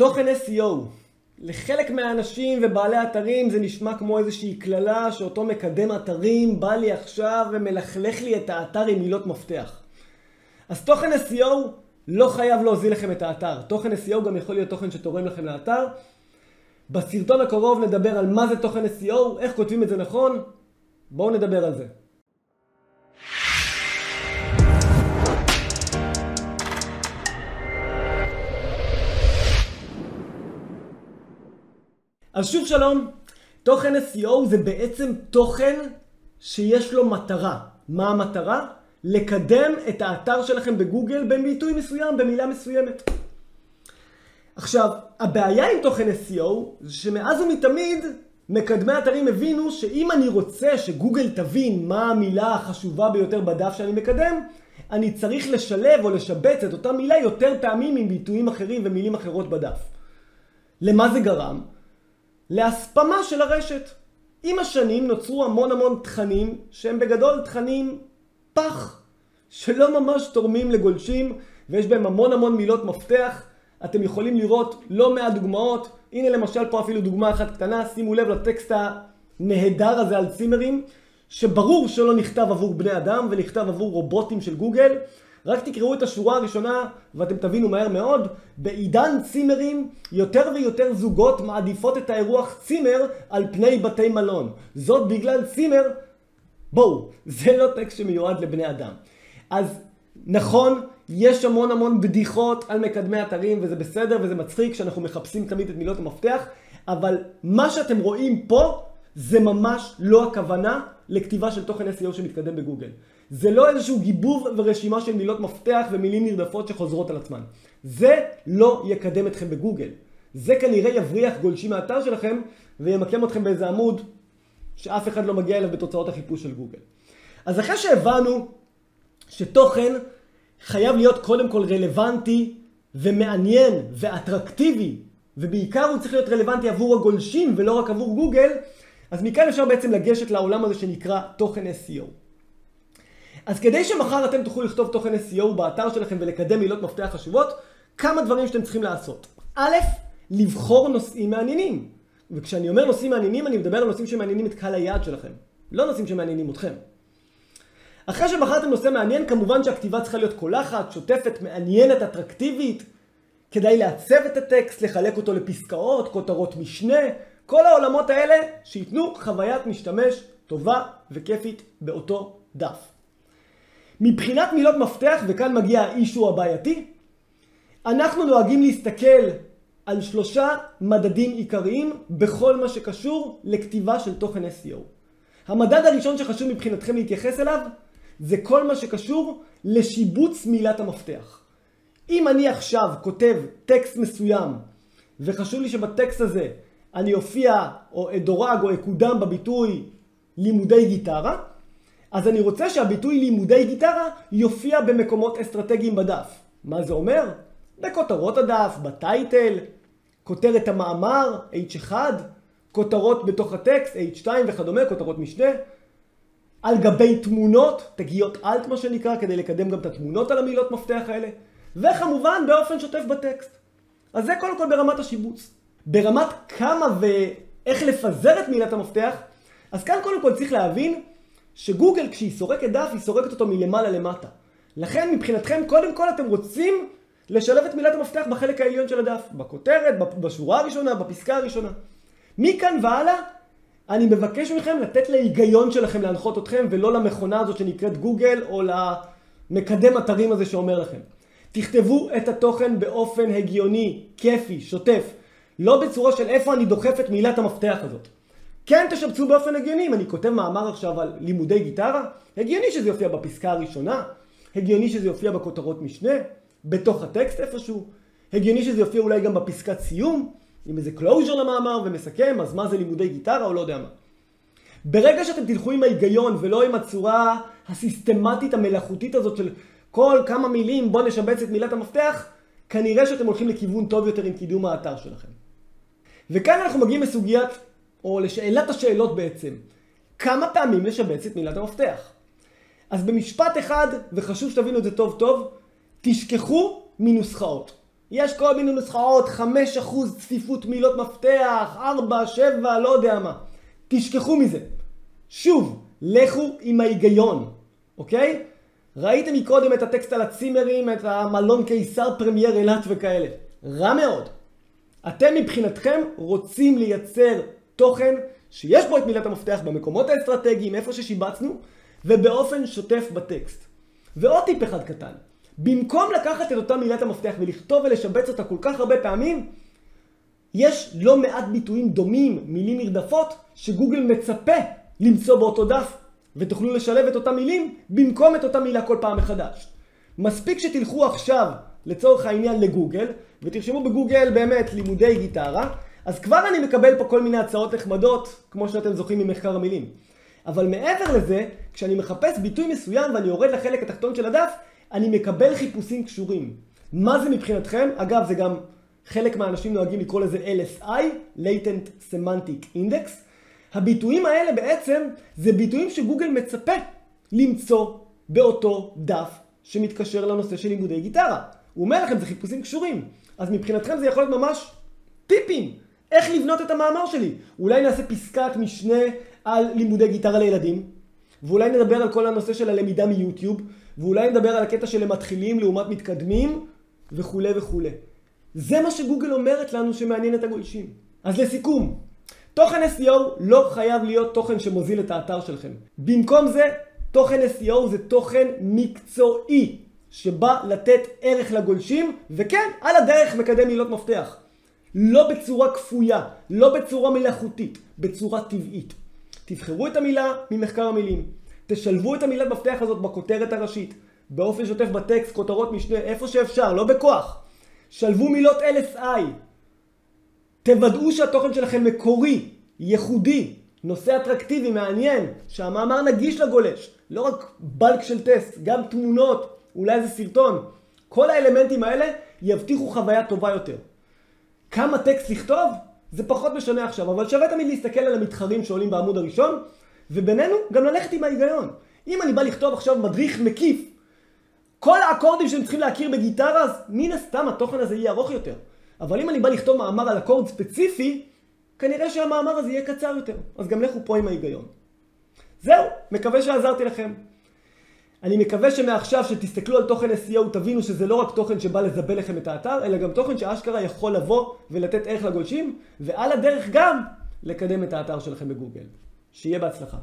תוכן SEO. לחלק מהאנשים ובעלי אתרים זה נשמע כמו איזושהי קללה שאותו מקדם אתרים בא לי עכשיו ומלכלך לי את האתר עם מילות מפתח. אז תוכן SEO לא חייב להוזיל לכם את האתר. תוכן SEO גם יכול להיות תוכן שתורם לכם לאתר. בסרטון הקרוב נדבר על מה זה תוכן SEO, איך כותבים את זה נכון. בואו נדבר על זה. אז שוב שלום, תוכן SEO זה בעצם תוכן שיש לו מטרה. מה המטרה? לקדם את האתר שלכם בגוגל בביטוי מסוים, במילה מסוימת. עכשיו, הבעיה עם תוכן SEO זה שמאז ומתמיד מקדמי אתרים הבינו שאם אני רוצה שגוגל תבין מה המילה החשובה ביותר בדף שאני מקדם, אני צריך לשלב או לשבץ את אותה מילה יותר פעמים עם ביטויים אחרים ומילים אחרות בדף. למה זה גרם? להספמה של הרשת. עם השנים נוצרו המון המון תכנים שהם בגדול תכנים פח, שלא ממש תורמים לגולשים ויש בהם המון המון מילות מפתח. אתם יכולים לראות לא מעט דוגמאות. הנה למשל פה אפילו דוגמה אחת קטנה, שימו לב לטקסט הנהדר הזה על צימרים, שברור שלא נכתב עבור בני אדם ונכתב עבור רובוטים של גוגל. רק תקראו את השורה הראשונה ואתם תבינו מהר מאוד, בעידן צימרים יותר ויותר זוגות מעדיפות את האירוח צימר על פני בתי מלון. זאת בגלל צימר, בואו, זה לא טקסט שמיועד לבני אדם. אז נכון, יש המון המון בדיחות על מקדמי אתרים וזה בסדר וזה מצחיק שאנחנו מחפשים תמיד את מילות המפתח, אבל מה שאתם רואים פה זה ממש לא הכוונה לכתיבה של תוכן SEO שמתקדם בגוגל. זה לא איזשהו גיבוב ורשימה של מילות מפתח ומילים נרדפות שחוזרות על עצמן. זה לא יקדם אתכם בגוגל. זה כנראה יבריח גולשים מהאתר שלכם וימקם אתכם באיזה עמוד שאף אחד לא מגיע אליו בתוצאות החיפוש של גוגל. אז אחרי שהבנו שתוכן חייב להיות קודם כל רלוונטי ומעניין ואטרקטיבי, ובעיקר הוא צריך להיות רלוונטי עבור הגולשים ולא רק עבור גוגל, אז מכאן אפשר בעצם לגשת לעולם הזה שנקרא תוכן SEO. אז כדי שמחר אתם תוכלו לכתוב תוכן SEO באתר שלכם ולקדם מילות מפתח חשובות, כמה דברים שאתם צריכים לעשות. א', לבחור נושאים מעניינים. וכשאני אומר נושאים מעניינים, אני מדבר על נושאים שמעניינים את קהל היעד שלכם. לא נושאים שמעניינים אתכם. אחרי שבחרתם נושא מעניין, כמובן שהכתיבה צריכה להיות קולחת, שוטפת, מעניינת, אטרקטיבית. כדאי לעצב את הטקסט, לחלק אותו לפסקאות, כותרות משנה, כל העולמות האלה שייתנו חוויית משתמש טובה וכיפית באותו דף. מבחינת מילות מפתח, וכאן מגיע האישו הבעייתי, אנחנו נוהגים להסתכל על שלושה מדדים עיקריים בכל מה שקשור לכתיבה של תוכן SEO. המדד הראשון שחשוב מבחינתכם להתייחס אליו זה כל מה שקשור לשיבוץ מילת המפתח. אם אני עכשיו כותב טקסט מסוים וחשוב לי שבטקסט הזה אני אופיע או אדורג או אקודם בביטוי לימודי גיטרה, אז אני רוצה שהביטוי לימודי גיטרה יופיע במקומות אסטרטגיים בדף. מה זה אומר? בכותרות הדף, בטייטל, כותרת המאמר, H1, כותרות בתוך הטקסט, H2 וכדומה, כותרות משנה. על גבי תמונות, תגיות אלט מה שנקרא, כדי לקדם גם את התמונות על המילות מפתח האלה. וכמובן באופן שוטף בטקסט. אז זה קודם כל ברמת השיבוץ. ברמת כמה ואיך לפזר את מילת המפתח, אז כאן קודם כל צריך להבין שגוגל כשהיא סורקת דף, היא סורקת אותו מלמעלה למטה. לכן מבחינתכם קודם כל אתם רוצים לשלב את מילת המפתח בחלק העליון של הדף, בכותרת, בשורה הראשונה, בפסקה הראשונה. מכאן והלאה, אני מבקש מכם לתת להיגיון שלכם להנחות אתכם, ולא למכונה הזאת שנקראת גוגל, או למקדם אתרים הזה שאומר לכם. תכתבו את התוכן באופן הגיוני, כיפי, שוטף. לא בצורה של איפה אני דוחף את מילת המפתח הזאת. כן תשבצו באופן הגיוני, אם אני כותב מאמר עכשיו על לימודי גיטרה, הגיוני שזה יופיע בפסקה הראשונה, הגיוני שזה יופיע בכותרות משנה, בתוך הטקסט איפשהו, הגיוני שזה יופיע אולי גם בפסקת סיום, עם איזה closure למאמר ומסכם, אז מה זה לימודי גיטרה או לא יודע מה. ברגע שאתם תלכו עם ההיגיון ולא עם הצורה הסיסטמטית המלאכותית הזאת של כל כמה מילים בוא נשבץ את מילת המפתח, כנראה שאתם הולכים לכיוון טוב יותר עם קידום האתר שלכם. וכאן אנחנו מגיעים לסוגיית, או לשאלת השאלות בעצם, כמה פעמים לשבץ את מילת המפתח? אז במשפט אחד, וחשוב שתבינו את זה טוב טוב, תשכחו מנוסחאות. יש כל מיני נוסחאות, 5% צפיפות מילות מפתח, 4, 7, לא יודע מה. תשכחו מזה. שוב, לכו עם ההיגיון, אוקיי? ראיתם מקודם את הטקסט על הצימרים, את המלון קיסר פרמייר אילת וכאלה. רע מאוד. אתם מבחינתכם רוצים לייצר תוכן שיש בו את מילת המפתח במקומות האסטרטגיים, איפה ששיבצנו, ובאופן שוטף בטקסט. ועוד טיפ אחד קטן. במקום לקחת את אותה מילת המפתח ולכתוב ולשבץ אותה כל כך הרבה פעמים, יש לא מעט ביטויים דומים, מילים נרדפות, שגוגל מצפה למצוא באותו דף, ותוכלו לשלב את אותם מילים במקום את אותה מילה כל פעם מחדש. מספיק שתלכו עכשיו, לצורך העניין, לגוגל, ותרשמו בגוגל באמת לימודי גיטרה, אז כבר אני מקבל פה כל מיני הצעות נחמדות, כמו שאתם זוכרים ממחקר המילים. אבל מעבר לזה, כשאני מחפש ביטוי מסוים ואני יורד לחלק התחתון של הדף, אני מקבל חיפושים קשורים. מה זה מבחינתכם? אגב, זה גם חלק מהאנשים נוהגים לקרוא לזה LSI, Latent Semantic Index. הביטויים האלה בעצם זה ביטויים שגוגל מצפה למצוא באותו דף שמתקשר לנושא של לימודי גיטרה. הוא אומר לכם, זה חיפושים קשורים. אז מבחינתכם זה יכול להיות ממש טיפים. איך לבנות את המאמר שלי. אולי נעשה פסקת משנה על לימודי גיטרה לילדים, ואולי נדבר על כל הנושא של הלמידה מיוטיוב, ואולי נדבר על הקטע של המתחילים לעומת מתקדמים, וכולי וכולי. זה מה שגוגל אומרת לנו שמעניין את הגולשים. אז לסיכום, תוכן SEO לא חייב להיות תוכן שמוזיל את האתר שלכם. במקום זה, תוכן SEO זה תוכן מקצועי, שבא לתת ערך לגולשים, וכן, על הדרך מקדם מילות מפתח. לא בצורה כפויה, לא בצורה מלאכותית, בצורה טבעית. תבחרו את המילה ממחקר המילים. תשלבו את המילת מפתח הזאת בכותרת הראשית, באופן שוטף בטקסט, כותרות משנה, איפה שאפשר, לא בכוח. שלבו מילות LSI. תוודאו שהתוכן שלכם מקורי, ייחודי, נושא אטרקטיבי, מעניין, שהמאמר נגיש לגולש. לא רק בלק של טסט, גם תמונות, אולי איזה סרטון. כל האלמנטים האלה יבטיחו חוויה טובה יותר. כמה טקסט לכתוב? זה פחות משנה עכשיו, אבל שווה תמיד להסתכל על המתחרים שעולים בעמוד הראשון, ובינינו גם ללכת עם ההיגיון. אם אני בא לכתוב עכשיו מדריך מקיף, כל האקורדים שהם צריכים להכיר בגיטרה, אז מן הסתם התוכן הזה יהיה ארוך יותר. אבל אם אני בא לכתוב מאמר על אקורד ספציפי, כנראה שהמאמר הזה יהיה קצר יותר. אז גם לכו פה עם ההיגיון. זהו, מקווה שעזרתי לכם. אני מקווה שמעכשיו שתסתכלו על תוכן SEO תבינו שזה לא רק תוכן שבא לזבל לכם את האתר, אלא גם תוכן שאשכרה יכול לבוא ולתת ערך לגולשים, ועל הדרך גם לקדם את האתר שלכם בגוגל. שיהיה בהצלחה.